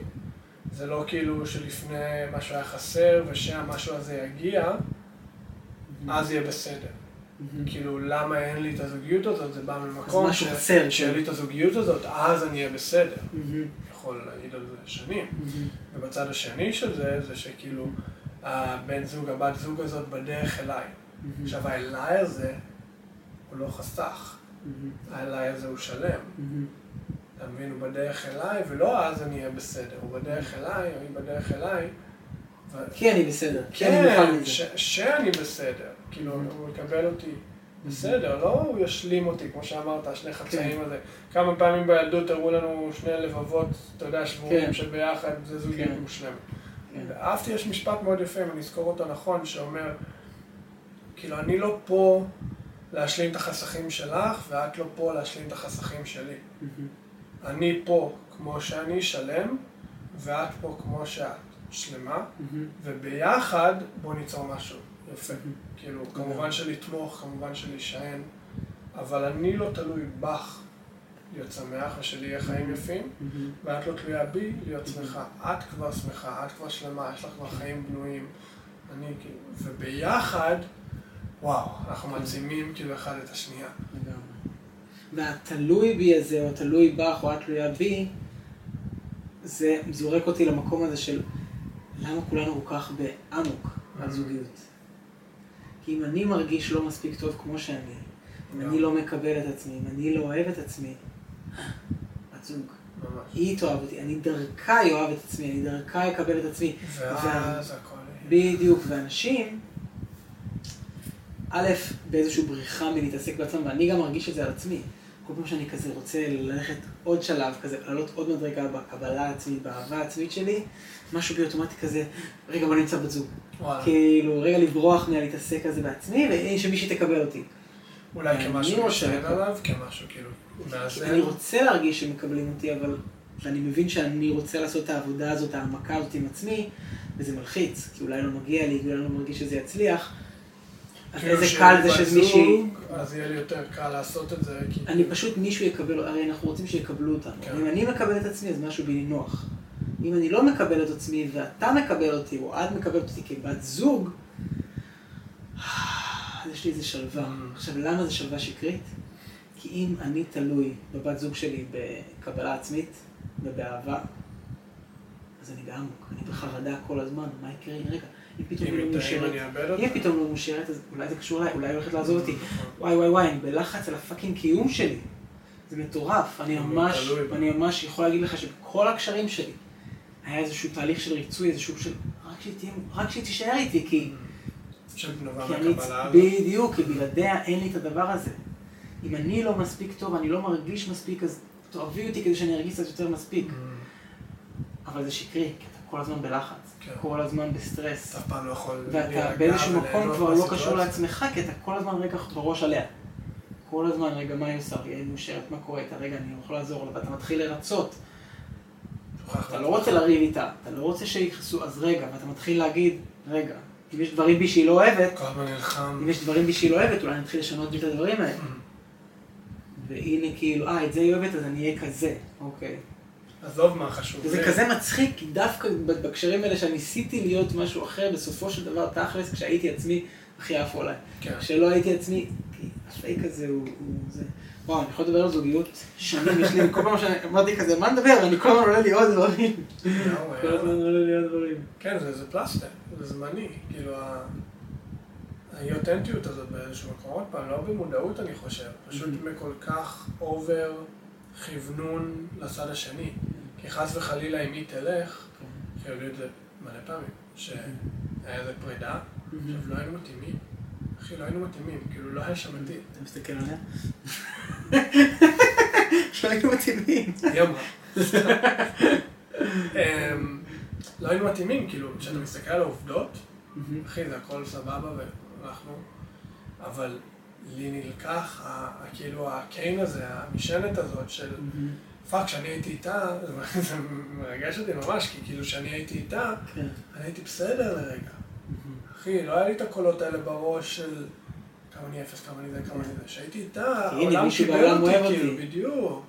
זה לא כאילו שלפני משהו היה חסר, ושהמשהו הזה יגיע, אז יהיה בסדר. כאילו, למה אין לי את הזוגיות הזאת? זה בא ממקום משהו חסר, כן. לי את הזוגיות הזאת, אז אני אהיה בסדר. יכול להעיד על זה שנים. ובצד השני של זה, זה שכאילו, הבן זוג, הבת זוג הזאת בדרך אליי. עכשיו, האליי הזה, הוא לא חסך. האליי הזה הוא שלם. אתה מבין? הוא בדרך אליי, ולא אז אני אהיה בסדר. הוא בדרך אליי, או היא בדרך אליי. כי אני בסדר, אני כן. ש- שאני בסדר. כאילו. הוא יקבל אותי בסדר, לא הוא ישלים אותי, כמו שאמרת, כן. שני חצאים הזה. כמה פעמים בילדות הראו לנו שני לבבות, אתה יודע, שבורים כן. שביחד, זה זוגיות כן. מושלמת. כן. אהבתי, יש משפט מאוד יפה, אם אני אזכור אותו נכון, שאומר, כאילו, אני לא פה להשלים את החסכים שלך, ואת לא פה להשלים את החסכים שלי. אני פה כמו שאני שלם, ואת פה כמו שאת שלמה. וביחד בוא ניצור משהו יפה. כאילו, כמובן שלתמוך, כמובן שלהישען, אבל אני לא תלוי בך להיות שמח ושלי חיים יפים, מהמם. ואת לא תלויה בי להיות שמחה. את כבר שמחה, את כבר שלמה, יש לך כבר חיים בנויים. אני כאילו, וביחד, וואו, אנחנו מעצימים כאילו אחד את השנייה. והתלוי בי הזה, או תלוי בך, או את תלויה בי, זה זורק אותי למקום הזה של למה כולנו כל כך באמוק מהזוגיות. אם אני מרגיש לא מספיק טוב כמו שאני, אם אני לא מקבל את עצמי, אם אני לא אוהב את עצמי, בת זוג. היא תאהב אותי, אני דרכה אוהב את עצמי, אני דרכה אקבל את עצמי. ואז הכל... בדיוק, ואנשים, א', באיזושהי בריחה מלהתעסק בעצמם, ואני גם מרגיש את זה על עצמי. כל פעם שאני כזה רוצה ללכת עוד שלב כזה, לעלות עוד מדרגה בקבלה העצמית, באהבה העצמית שלי, משהו בי אוטומטי כזה, רגע בוא נמצא בת זוג. כאילו, רגע לברוח מהלהתעסק כזה בעצמי, ושמישהי תקבל אותי. אולי אני כמשהו להשתלט לקבל. עליו, כמשהו כאילו מאזן. אני רוצה להרגיש שמקבלים אותי, אבל ואני מבין שאני רוצה לעשות את העבודה הזאת, ההעמקה הזאת עם עצמי, וזה מלחיץ, כי אולי לא מגיע לי, אולי לא מרגיש שזה יצליח. אז כאילו איזה קל זה שמישהי... אז יהיה לי יותר קל לעשות את זה. כי- אני פשוט, מישהו יקבל, הרי אנחנו רוצים שיקבלו אותנו. כן. אם אני מקבל את עצמי, אז משהו בי נוח. אם אני לא מקבל את עצמי, ואתה מקבל אותי, או את מקבלת אותי כבת זוג, אז יש לי איזה שלווה. עכשיו, למה זה שלווה שקרית? כי אם אני תלוי בבת זוג שלי בקבלה עצמית ובאהבה, אז אני באמוק, אני בחרדה כל הזמן, מה יקרה? רגע, אם פתאום היא לא מאושרת. אם פתאום לא מאושרת, אז אולי זה קשור אליי, אולי היא הולכת לעזוב אותי. נכון. וואי וואי וואי, אני בלחץ על הפאקינג קיום שלי. זה מטורף. אני ממש. אני ממש יכול להגיד לך שבכל הקשרים שלי היה איזשהו תהליך של ריצוי, איזשהו של... רק שהיא תהיה- רק שהיא תישאר איתי, כי... של כי אני... מהקבלה. בדיוק, כי בלעדיה אין לי את הדבר הזה. אם אני לא מספיק טוב, אני לא מרגיש מספיק, אז תאהבי אותי כדי שאני ארגיש קצת יותר מספיק. Mm, אבל זה שקרי, כי אתה כל הזמן בלחץ. כן. כל הזמן בסטרס. אתה אף פעם לא יכול ואתה באיזשהו מקום כבר לא. קשור לעצמך, כי אתה כל הזמן רגע בראש עליה. כל הזמן, רגע, מה היא עושה? היא מאושרת, מה קורה איתה? רגע, אני יכול לעזור לה, ואתה מתחיל לרצות. אתה לא. רוצה לריב איתה, אתה לא רוצה שיכעסו, אז רגע, ואתה מתחיל להגיד, רגע, אם יש דברים בי שהיא לא אוהבת. אם יש דברים בי שהיא לא אוהבת, אולי אני אתחיל לשנות בי את הדברים האלה. והנה כאילו, אה, את זה היא אוהבת, אז אני אהיה כזה. אוקיי. עזוב מה חשוב. וזה כזה מצחיק, כי דווקא בקשרים האלה שניסיתי להיות משהו אחר, בסופו של דבר, תכלס, כשהייתי עצמי, הכי עפו עליי. כן. כשלא הייתי עצמי, הפייק הזה הוא, זה. וואו, אני יכול לדבר על זוגיות שנים, יש לי, כל פעם שאמרתי כזה, מה נדבר? אני כל הזמן עולה לי עוד דברים. כל הזמן עולה לי עוד דברים. כן, זה, זה פלסטר, זה זמני. כאילו, ה- האי-אותנטיות הזאת באיזשהו מקום, עוד פעם, לא במודעות אני חושב, פשוט Mhm. מכל כך over כוונון לצד השני. כי חס וחלילה אם היא תלך, כי היו לי את זה מלא פעמים, שהיה איזה פרידה, עכשיו לא היינו מתאימים. לא היינו מתאימים, כאילו לא היה שם מתאים. אתה מסתכל עליה? שלא היינו מתאימים. היא אמרה. אמ, לא היינו מתאימים, כאילו, כשאתה מסתכל על העובדות, אחי, זה הכל סבבה ואנחנו, אבל לי נלקח, כאילו, הקיין הזה, המשענת הזאת של, fuck, כשאני הייתי איתה, זה- זה מרגש אותי ממש, כי כאילו, כשאני הייתי איתה, כן. אני הייתי בסדר לרגע. אחי, לא היה לי את הקולות האלה בראש של כמה אני אפס, כמה אני זה, כמה אני זה. כשהייתי איתה, העולם קיבל אותי, כאילו. בדיוק.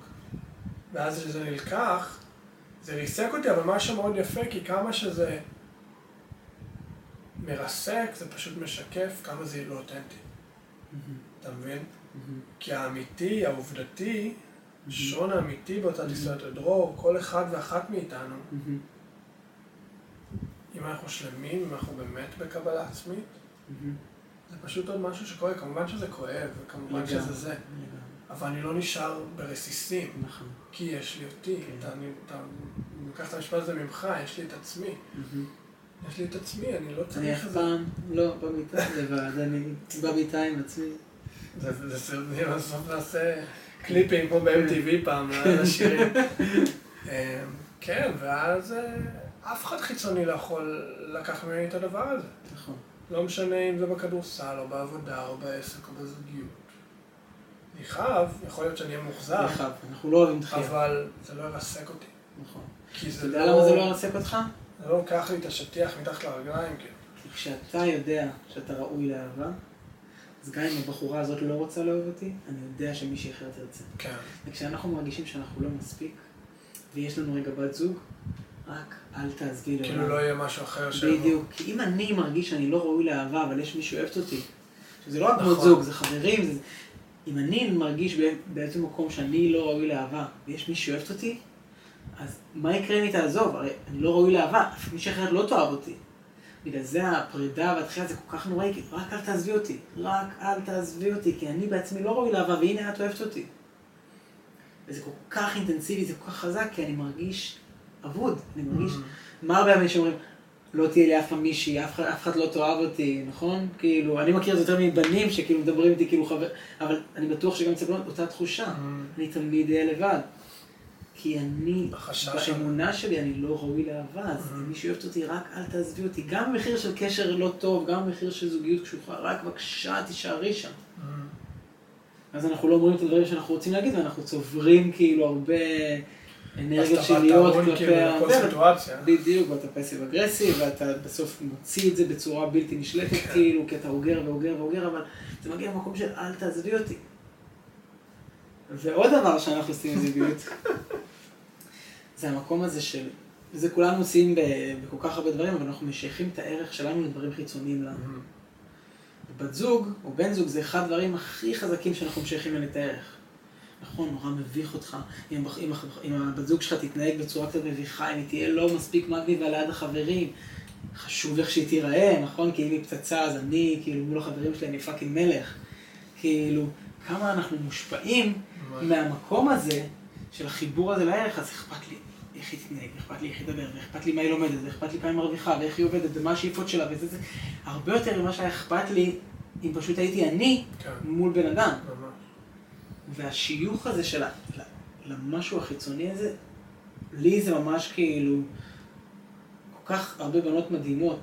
ואז כשזה נלקח, זה ריסק אותי, אבל משהו מאוד יפה, כי כמה שזה מרסק, זה פשוט משקף כמה זה לא אותנטי. אתה מבין? כי האמיתי, העובדתי, שון האמיתי באותה טיסת דרור, כל אחד ואחת מאיתנו, אם אנחנו שלמים, אם אנחנו באמת בקבלה עצמית, זה פשוט עוד משהו שקורה, כמובן שזה כואב, וכמובן שזה. זה, אבל אני לא נשאר ברסיסים, נכון. כי יש לי אותי, כן. אתה, אני, אתה, אני לוקח את המשפט הזה ממך, יש לי את עצמי, יש לי את עצמי, אני לא אני צריך אף את זה. פעם לא במיטה לבד, אני במיטה עם עצמי. זה, זה, בסוף נעשה קליפים כמו ב-MTV פעם לשירים. אמ, כן, ואז אה, אף אחד חיצוני לא יכול לקחת ממני את הדבר הזה. נכון. לא משנה אם זה בכדורסל, או בעבודה, או בעסק, או בזוגיות. אני חייב, יכול להיות שאני אהיה מאוכזב, דחייה. אנחנו לא אוהבים דחייה. אבל זה לא ירסק אותי. נכון. כי אתה זה יודע למה זה לא ירסק אותך? זה לא לוקח לי את השטיח מתחת לרגליים, כאילו. כי כשאתה יודע שאתה ראוי לאהבה, אז גם אם הבחורה הזאת לא רוצה לאהוב אותי, אני יודע שמישהי אחרת תרצה. כן. וכשאנחנו מרגישים שאנחנו לא מספיק, ויש לנו רגע בת זוג, רק אל תעזבי לעולם. כאילו לא יהיה משהו אחר ש... בדיוק. כי אם אני מרגיש שאני לא ראוי לאהבה, אבל יש מישהו שאוהבת אותי, שזה לא רק בנות נכון. זוג, זה חברים, זה... אם אני מרגיש בא- באיזה מקום שאני לא ראוי לאהבה, ויש מישהו שאוהבת אותי, אז מה יקרה אם היא תעזוב? הרי אני לא ראוי לאהבה, אף מישהי אחרת לא תאהב אותי. בגלל זה הפרידה והתחילה זה כל כך נוראי, כי רק אל תעזבי אותי. רק אל תעזבי אותי, כי אני בעצמי לא ראוי לאהבה, והנה את אוהבת אותי. וזה כל כך אינטנסיבי, זה כל כך חזק, כי אני מרגיש אבוד. אני מרגיש... מה הרבה אנשים אומרים? לא תהיה לי אף פעם מישהי, אף אחד, אף אחד לא תאהב אותי, נכון? כאילו, אני מכיר את זה יותר מבנים שכאילו מדברים איתי כאילו חבר, אבל אני בטוח שגם אצל בנות אותה תחושה. אני תמיד אהיה לבד. כי אני. באמונה שלי אני לא ראוי לאהבה, אז אם מישהו אוהבת אותי, רק אל תעזבי אותי. גם במחיר של קשר לא טוב, גם במחיר של זוגיות קשוחה, רק בבקשה תישארי שם. אז אנחנו לא אומרים את הדברים שאנחנו רוצים להגיד, ואנחנו צוברים כאילו הרבה אנרגיות שליליות כלפי כאילו ה... סיטואציה. בדיוק, ואתה פסיב אגרסיב, ואתה בסוף מוציא את זה בצורה בלתי נשלטת, כאילו, כי אתה אוגר ואוגר ואוגר, אבל זה מגיע למקום של אל תעזבי אותי. ועוד דבר שאנחנו עושים בזוגיות, זה המקום הזה של, וזה כולנו עושים בכל כך הרבה דברים, אבל אנחנו משייכים את הערך שלנו לדברים חיצוניים לנו. בת זוג, או בן זוג, זה אחד הדברים הכי חזקים שאנחנו משייכים אליהם את הערך. נכון, נורא מביך אותך, אם, אם, אם הבת זוג שלך תתנהג בצורה קצת מביכה, אם היא תהיה לא מספיק מגניבה ליד החברים, חשוב איך שהיא תיראה, נכון? כי אם היא פצצה, אז אני, כאילו, מול החברים שלי, אני פאקינג מלך. כאילו, כמה אנחנו מושפעים. מהמקום הזה, של החיבור הזה לערך, אז אכפת לי איך היא תתנהג, אכפת לי איך היא תדבר, ואכפת לי מה היא לומדת, ואכפת לי כמה היא מרוויחה, ואיך היא עובדת, ומה השאיפות שלה, וזה זה. הרבה יותר ממה שהיה אכפת לי, אם פשוט הייתי אני כן, מול בן אדם. והשיוך הזה של ה- ל- למשהו החיצוני הזה, לי זה ממש כאילו כל כך הרבה בנות מדהימות,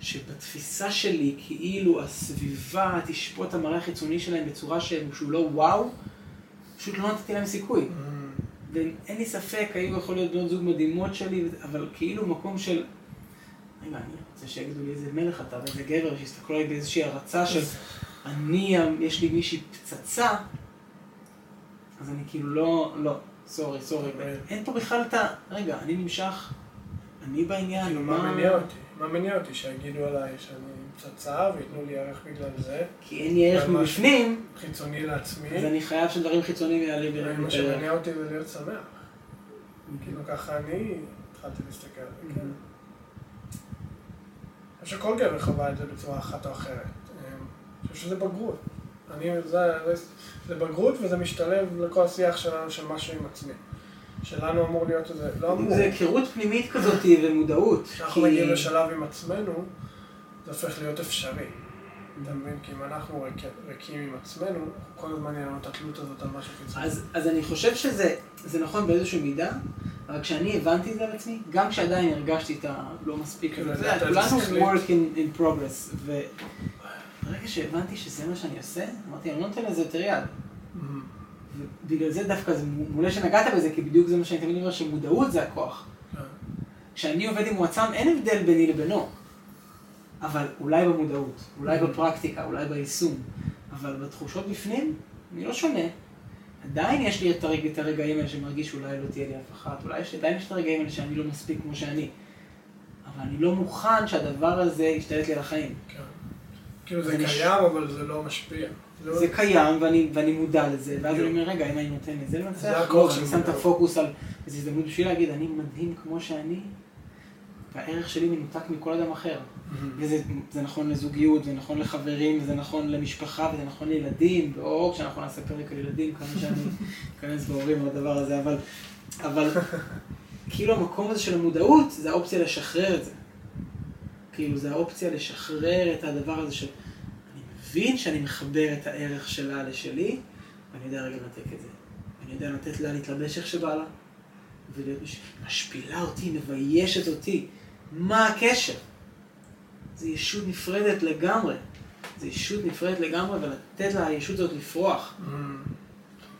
שבתפיסה שלי כאילו הסביבה תשפוט את המראה החיצוני שלהם בצורה שהוא לא וואו, פשוט לא נתתי להם סיכוי. ואין לי ספק, היו יכול להיות בנות זוג מדהימות שלי, אבל כאילו מקום של... רגע, אני רוצה שיגידו לי איזה מלך אתה ואיזה גבר, שיסתכלו עליי באיזושהי הערצה של אני, יש לי מישהי פצצה, אז אני כאילו לא, לא, סורי, סורי. כן. אין פה בכלל את ה... רגע, אני נמשך, אני בעניין, כאילו, מה מניע אותי? מה מניע אותי? שיגידו עליי שאני פצצה וייתנו לי ערך בגלל זה, כי אין לי ערך מה מבפנים, חיצוני לעצמי, אז אני חייב שדברים חיצוניים יעלים לי מה שמניע. אותי זה להיות שמח. כאילו ככה אני התחלתי להסתכל על זה, כן. אני חושב שכל גבר חווה את זה בצורה אחת או אחרת. אני חושב שזה בגרות. אני, זה, זה, זה בגרות וזה משתלב לכל השיח שלנו של משהו עם עצמי. שלנו אמור להיות איזה, לא אמור. זה היכרות פנימית כזאת ומודעות. כשאנחנו כי- מגיעים לשלב עם עצמנו, זה הופך להיות אפשרי. אתה מבין? כי אם אנחנו ריק- ריקים עם עצמנו, כל הזמן יהיה לנו את התלות הזאת על משהו חיצוני. אז, אז אני חושב שזה זה נכון באיזושהי מידה, אבל כשאני הבנתי את זה על עצמי, גם כשעדיין הרגשתי את הלא מספיק, ידעת כולנו work in, in progress, וברגע שהבנתי שזה מה שאני עושה, אמרתי, אני לא נותן לזה יותר יד. ובגלל זה דווקא זה מעולה שנגעת בזה, כי בדיוק זה מה שאני תמיד אומר, שמודעות זה הכוח. כשאני עובד עם מועצם, אין הבדל ביני לבינו. אבל אולי במודעות, אולי Mm-hmm. בפרקטיקה, אולי ביישום. אבל בתחושות בפנים, אני לא שונה. עדיין יש לי את, הרג, את הרגעים האלה שמרגיש שאולי לא תהיה לי אף אחת, אולי יש, עדיין יש את הרגעים האלה שאני לא מספיק כמו שאני. אבל אני לא מוכן שהדבר הזה ישתלט לי על החיים. כן. כאילו זה קיים, אבל זה לא משפיע. לא- זה קיים ואני, ואני מודע לזה, ואז אני. אומר, רגע, אם אני נותן לזה לנצח, זה לא, הכוח של אני שם את. הפוקוס על איזו הזדמנות בשביל להגיד, אני מדהים כמו שאני, והערך שלי מנותק מכל אדם אחר. וזה זה נכון לזוגיות, זה נכון לחברים, וזה נכון למשפחה, וזה נכון לילדים, או כשאנחנו נעשה פרק על ילדים, כמה שאני אכנס בהורים על הדבר הזה, אבל, אבל כאילו המקום הזה של המודעות, זה האופציה לשחרר את זה. כאילו, זה האופציה לשחרר את הדבר הזה של... אני מבין שאני מחבר את הערך שלה לשלי, ואני יודע רגע לנתק את זה. אני יודע לתת לה להתלבש איך שבא לה, ולהיות מש... משפילה אותי, מביישת אותי. מה הקשר? זה ישות נפרדת לגמרי. זה ישות נפרדת לגמרי, ולתת לה הישות הזאת לפרוח. מהמם.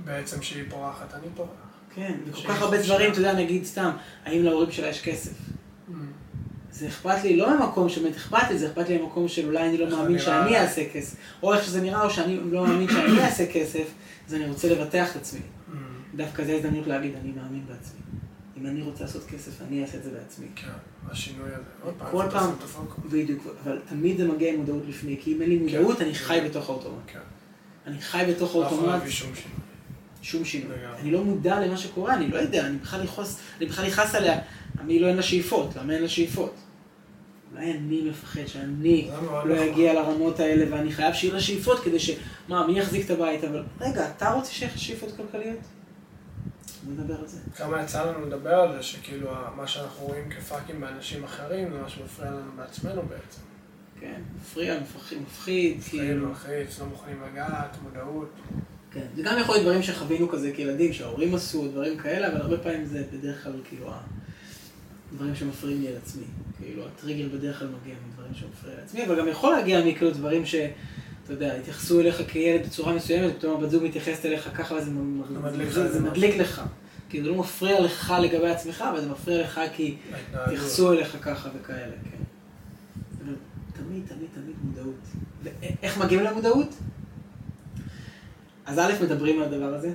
בעצם שהיא פורחת, אני פורח. כן, וכל כך הרבה. דברים, אתה יודע, נגיד סתם, האם להורים שלה יש כסף? זה אכפת לי לא ממקום שבאמת אכפת לי, זה אכפת לי ממקום של אולי אני לא מאמין שאני. אעשה כסף, או איך שזה נראה, או שאני לא מאמין שאני אעשה כסף, אז אני רוצה לבטח את עצמי. מהמם. דווקא זו הזדמנות להגיד, אני מאמין בעצמי. אם אני רוצה לעשות כסף, אני אעשה את זה בעצמי. כן, השינוי הזה. כל פעם-? בדיוק, אבל תמיד זה מגיע עם מודעות לפני, כי אם אין לי מודעות, אני חי בתוך האוטומט. כן. אני חי בתוך לא האוטומט, שום שינוי. שום שינוי. אני לא מודע למה שקורה, אני לא יודע, אני בכלל יכעס, עליה, אני לא אין לה שאיפות, למה אין לה שאיפות? אולי אני מפחד שאני לא נכון. אגיע לרמות האלה, ואני חייב שיהיו לה שאיפות כדי ש... מה, מי יחזיק את הבית? אבל רגע, אתה רוצה שיהיה לך שאיפות כלכליות? בוא נדבר על זה. כמה יצא לנו לדבר על זה, שכאילו מה שאנחנו רואים כפאקים באנשים אחרים, זה מה שמפריע לנו בעצמנו בעצם. כן, מפריע, מפחיד, מפחיד, כאילו... מלחיץ, לא מוכנים לגעת, מודעות. כן, זה גם יכול להיות דברים שחווינו כזה כילדים, שההורים עשו, דברים כאלה, אבל הרבה פעמים זה בדרך כלל כאילו הדברים שמפריעים לי על עצמי. כאילו הטריגר בדרך כלל מגיע מדברים שמפריעים לעצמי, אבל גם יכול להגיע מכאילו דברים ש... אתה יודע, התייחסו אליך כילד בצורה מסוימת, פתאום הבת זוג מתייחסת אליך ככה וזה מדליק לך לך. כאילו זה לא מפריע לך לגבי עצמך, אבל זה מפריע לך כי. התייחסו אליך ככה וכאלה, כן. תמיד, תמיד, תמיד מודעות. ואיך מגיעים למודעות? אז א', מדברים על הדבר הזה.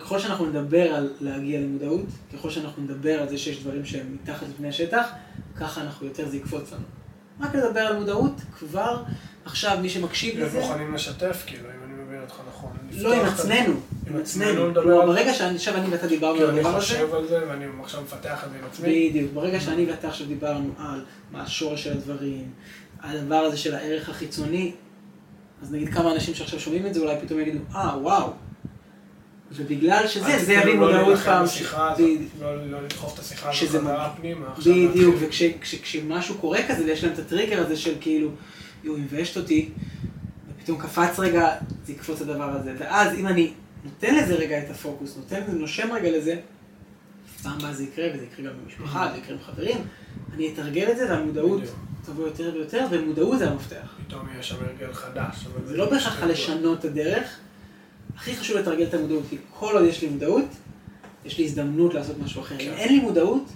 ככל שאנחנו נדבר על להגיע למודעות, ככל שאנחנו נדבר על זה שיש דברים שהם מתחת לפני השטח, ככה אנחנו יותר, זה יקפוץ לנו. רק לדבר על מודעות, כבר עכשיו מי שמקשיב לזה, מוכנים לשתף, כאילו, אם אני מבין אותך נכון. לא עם עצמנו, עם עצמנו. לדבר כלומר. ברגע שעכשיו אני ואתה דיברנו על אני הדבר הזה, חושב על זה, ואני עכשיו מפתח את זה עם עצמי. בדיוק. ברגע שאני ואתה עכשיו דיברנו על מה השורש של הדברים, הדבר הזה של הערך החיצוני, אז נגיד כמה אנשים שעכשיו שומעים את זה אולי פתאום יגידו, אה, וואו. ובגלל שזה, זה יביא מודעות פעם. לא לא לדחוף את השיחה הזאת חזרה פנימה. בדיוק. וכשמשהו קורה כזה ויש להם את הטריגר הזה של כאילו, יואו, היא מביישת אותי, ופתאום קפץ רגע, זה יקפוץ הדבר הזה. ואז אם אני נותן לזה רגע את הפוקוס, נותן לזה, נושם רגע לזה, פעם הבאה זה יקרה, וזה יקרה גם במשפחה, זה יקרה עם חברים, אני אתרגל את זה, והמודעות. תבוא יותר ויותר, ומודעות זה המפתח. פתאום יהיה שם הרגל חדש. זה לא בהכרח לשנות את הדרך, הכי חשוב לתרגל את המודעות, כי כל עוד יש לי מודעות, יש לי הזדמנות לעשות משהו אחר. אם כן. אין לי מודעות,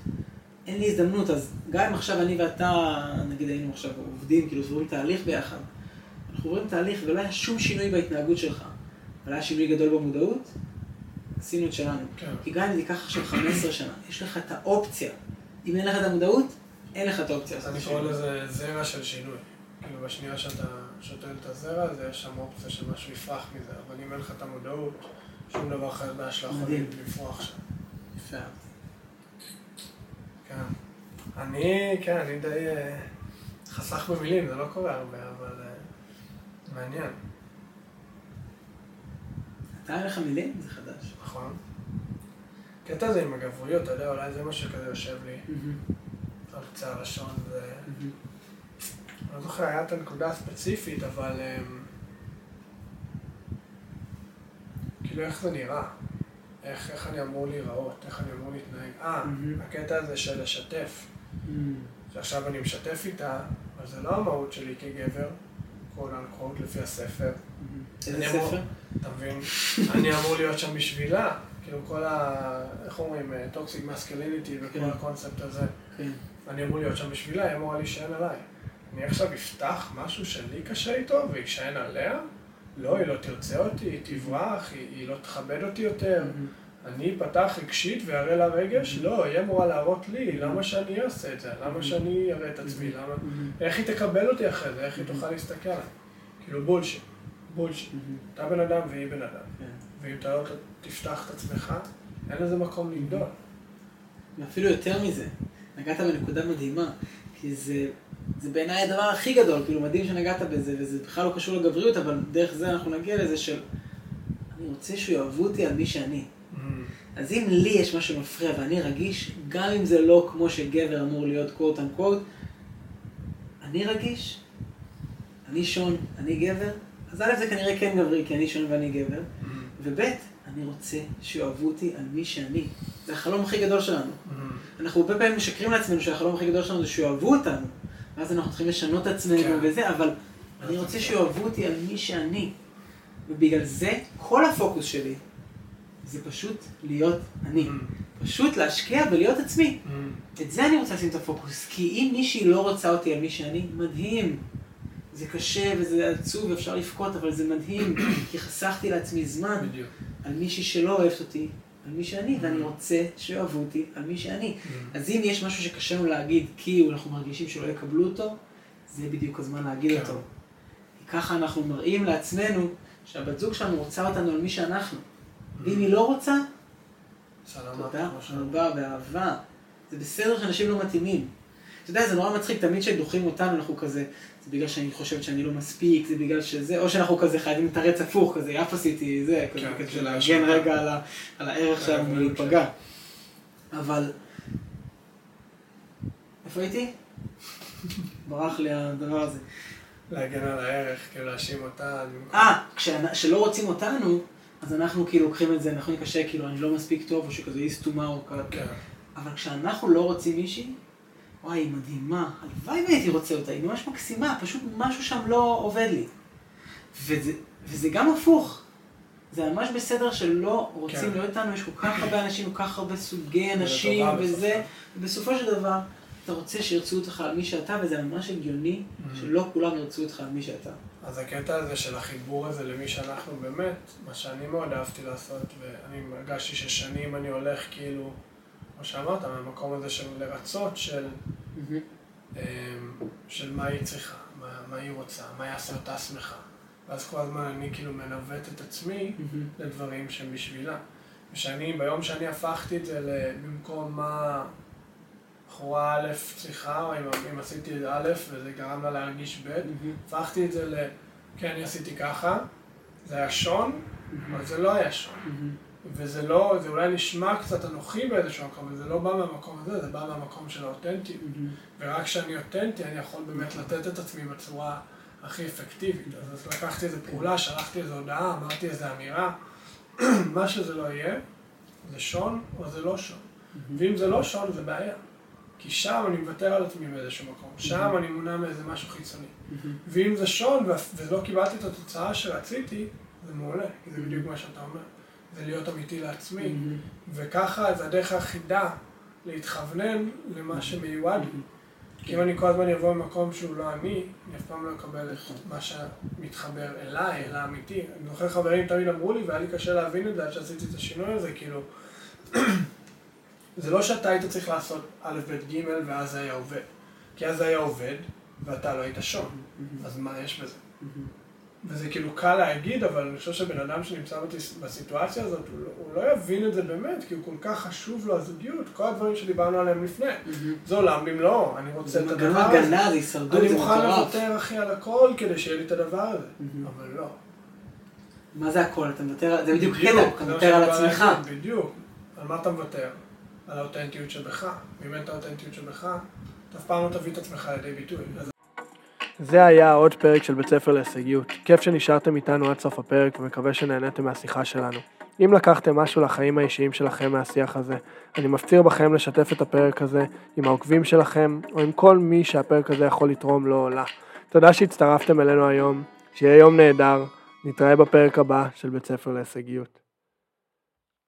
אין לי הזדמנות, אז גם אם עכשיו אני ואתה, נגיד היינו עכשיו עובדים, כאילו עוברים תהליך ביחד, אנחנו עוברים תהליך ולא היה שום שינוי בהתנהגות שלך, אבל היה שינוי גדול במודעות, עשינו את שלנו. כן. כי גם אם זה ייקח עכשיו 15 שנה, יש לך את האופציה. אם אין לך את המודעות, אין לך את האופציה אני. קורא לזה זרע של שינוי. כאילו בשנייה שאתה שותל את הזרע, אז יש שם אופציה שמשהו יפרח מזה, אבל אם אין לך את המודעות, שום דבר חדש לא יכול. לפרוח שם. יפה. כן. אני, כן, אני די אה, חסך במילים, זה לא קורה הרבה, אבל אה, מעניין, אתה אין לך מילים? זה חדש. נכון? קטע הזה עם הגבריות, אתה יודע, אולי זה מה שכזה יושב לי על קצה הלשון, ו... לא זוכר, היה את הנקודה הספציפית, אבל... אמ, כאילו, איך זה נראה? איך, איך אני אמור להיראות? איך אני אמור להתנהג? אה, מהמם. הקטע הזה של לשתף. שעכשיו אני משתף איתה, אבל זה לא המהות שלי כגבר, כל הנכרות לפי הספר. איזה אמור- ספר? אתה מבין? אני אמור להיות שם בשבילה. כאילו כל ה... איך אומרים? toxic masculinity וכל כן. הקונספט הזה. כן. אני אמור להיות שם בשבילה, היא אמורה להישען עליי. אני עכשיו אפתח משהו שלי קשה איתו ויישען עליה? לא, היא לא תרצה אותי, היא תברח, היא, היא לא תכבד אותי יותר. אני אפתח רגשית ואראה לה רגש? לא, היא אמורה להראות לי, למה שאני אעשה את זה? למה שאני אראה את עצמי? למה... איך היא תקבל אותי אחרי זה? איך היא תוכל להסתכל עליי? כאילו בולשיט, בולשיט. אתה בן אדם והיא בן אדם. כן. ואם אתה לא תפתח את עצמך, אין לזה מקום לגדול. ואפילו יותר מזה, נגעת בנקודה מדהימה, כי זה, זה בעיניי הדבר הכי גדול, כאילו מדהים שנגעת בזה, וזה בכלל לא קשור לגבריות, אבל דרך זה אנחנו נגיע לזה של, אני רוצה שיאהבו אותי על מי שאני. אז אם לי יש משהו מפריע ואני רגיש, גם אם זה לא כמו שגבר אמור להיות קוט אנקוט, אני רגיש, אני שון, אני גבר, אז א' זה כנראה כן גברי, כי אני שון ואני גבר, וב' אני רוצה שיאהבו אותי על מי שאני. זה החלום הכי גדול שלנו. אנחנו הרבה פעמים משקרים לעצמנו שהחלום הכי גדול שלנו זה שיאהבו אותנו, ואז אנחנו צריכים לשנות את עצמנו כן. וזה, אבל אני רוצה שיאהבו אותי על מי שאני. ובגלל זה, כל הפוקוס שלי זה פשוט להיות אני. פשוט להשקיע ולהיות עצמי. את זה אני רוצה לשים את הפוקוס, כי אם מישהי לא רוצה אותי על מי שאני, מדהים. זה קשה וזה עצוב ואפשר לבכות, אבל זה מדהים, כי חסכתי לעצמי זמן בדיוק. על מישהי שלא אוהבת אותי, על מי שאני, ואני רוצה שאוהבו אותי על מי שאני. אז אם יש משהו שקשה לנו להגיד כי אנחנו מרגישים שלא יקבלו אותו, זה בדיוק הזמן להגיד כן. אותו. ככה אנחנו מראים לעצמנו שהבת זוג שלנו רוצה אותנו על מי שאנחנו. ואם היא לא רוצה, תודה. רבה ואהבה. זה בסדר שאנשים לא מתאימים. אתה יודע, זה נורא מצחיק, תמיד כשדוחים אותנו, אנחנו כזה, זה בגלל שאני חושבת שאני לא מספיק, זה בגלל שזה, או שאנחנו כזה חייבים לתרץ הפוך, כזה, יפ עשיתי זה, כזה, כן, כזה כאילו, להגן. רגע על ה- על הערך שלנו הגבריות מלהיפגע. אבל, איפה הייתי? ברח לי הדבר הזה. להגן על הערך, כאילו להאשים אותה. במקום- אה, כשלא רוצים אותנו, אז אנחנו כאילו לוקחים את זה, אנחנו קשה, כאילו, אני לא מספיק טוב, או שכזה אי סתומה או כזה. כן. אבל כשאנחנו לא רוצים מישהי, וואי, היא מדהימה, הלוואי והייתי רוצה אותה, היא ממש מקסימה, פשוט משהו שם לא עובד לי. וזה, וזה גם הפוך. זה ממש בסדר שלא רוצים כן. להיות איתנו, יש כל כך הרבה אנשים, כל כך הרבה סוגי אנשים וזה, בסוף. ובסופו של דבר, אתה רוצה שירצו אותך על מי שאתה, וזה ממש הגיוני שלא כולם ירצו אותך על מי שאתה. אז הקטע הזה של החיבור הזה למי שאנחנו באמת, מה שאני מאוד אהבתי לעשות, ואני הרגשתי ששנים אני הולך כאילו, כמו שאמרת, מהמקום הזה של לרצות, של, אמ, של מה היא צריכה, מה, מה היא רוצה, מה יעשה אותה שמחה. ואז כל הזמן אני כאילו מנווט את עצמי לדברים שהם בשבילה. ושאני, ביום שאני הפכתי את זה ל- במקום מה בחורה א' צריכה, או אם, אם עשיתי את א' וזה גרם לה להרגיש ב', הפכתי את זה ל... כן, אני עשיתי ככה, זה היה שון, אבל זה לא היה שון. וזה לא, זה אולי נשמע קצת אנוכי באיזשהו מקום, אבל זה לא בא מהמקום הזה, זה בא מהמקום של האותנטיות. ורק כשאני אותנטי, אני יכול באמת לתת את עצמי בצורה הכי אפקטיבית. אז לקחתי איזו פעולה, שלחתי איזו הודעה, אמרתי איזו אמירה, מה שזה לא יהיה, זה שון או זה לא שון. ואם זה לא שון, זה בעיה. כי שם אני מוותר על עצמי באיזשהו מקום, שם אני מונע מאיזה משהו חיצוני. ואם זה שון ולא קיבלתי את התוצאה שרציתי, זה מעולה, כי זה בדיוק מה שאתה אומר. זה להיות אמיתי לעצמי, וככה זה הדרך היחידה להתכוונן למה שמיועד לי. כי אם אני כל הזמן אבוא ממקום שהוא לא אני, אני אף פעם לא אקבל את מה שמתחבר אליי, אל האמיתי. אני זוכר חברים תמיד אמרו לי, והיה לי קשה להבין את זה עד שעשיתי את השינוי הזה, כאילו, זה לא שאתה היית צריך לעשות א', ב', ג', ואז זה היה עובד. כי אז זה היה עובד, ואתה לא היית שון. אז מה יש בזה? וזה כאילו קל להגיד, אבל אני חושב שבן אדם שנמצא בסיטואציה הזאת, הוא לא, הוא לא יבין את זה באמת, כי הוא כל כך חשוב לו הזוגיות, כל הדברים שדיברנו עליהם לפני. זה עולם במלואו, אני רוצה את הדבר הזה. הגנה, זה הישרדות, אני זה מוכן מטורף. לוותר, אחי, על הכל כדי שיהיה לי את הדבר הזה. מהמם. אבל לא. מה זה הכל? אתה מוותר, על- זה בדיוק קטע, אתה מוותר על עצמך. בדיוק. על מה אתה מוותר? על האותנטיות שבך. ואם אין את האותנטיות שבך, אתה אף פעם לא תביא את עצמך לידי ביטוי. זה היה עוד פרק של בית ספר להישגיות. כיף שנשארתם איתנו עד סוף הפרק ומקווה שנהניתם מהשיחה שלנו. אם לקחתם משהו לחיים האישיים שלכם מהשיח הזה, אני מפציר בכם לשתף את הפרק הזה עם העוקבים שלכם, או עם כל מי שהפרק הזה יכול לתרום לו או לה. תודה שהצטרפתם אלינו היום, שיהיה יום נהדר, נתראה בפרק הבא של בית ספר להישגיות.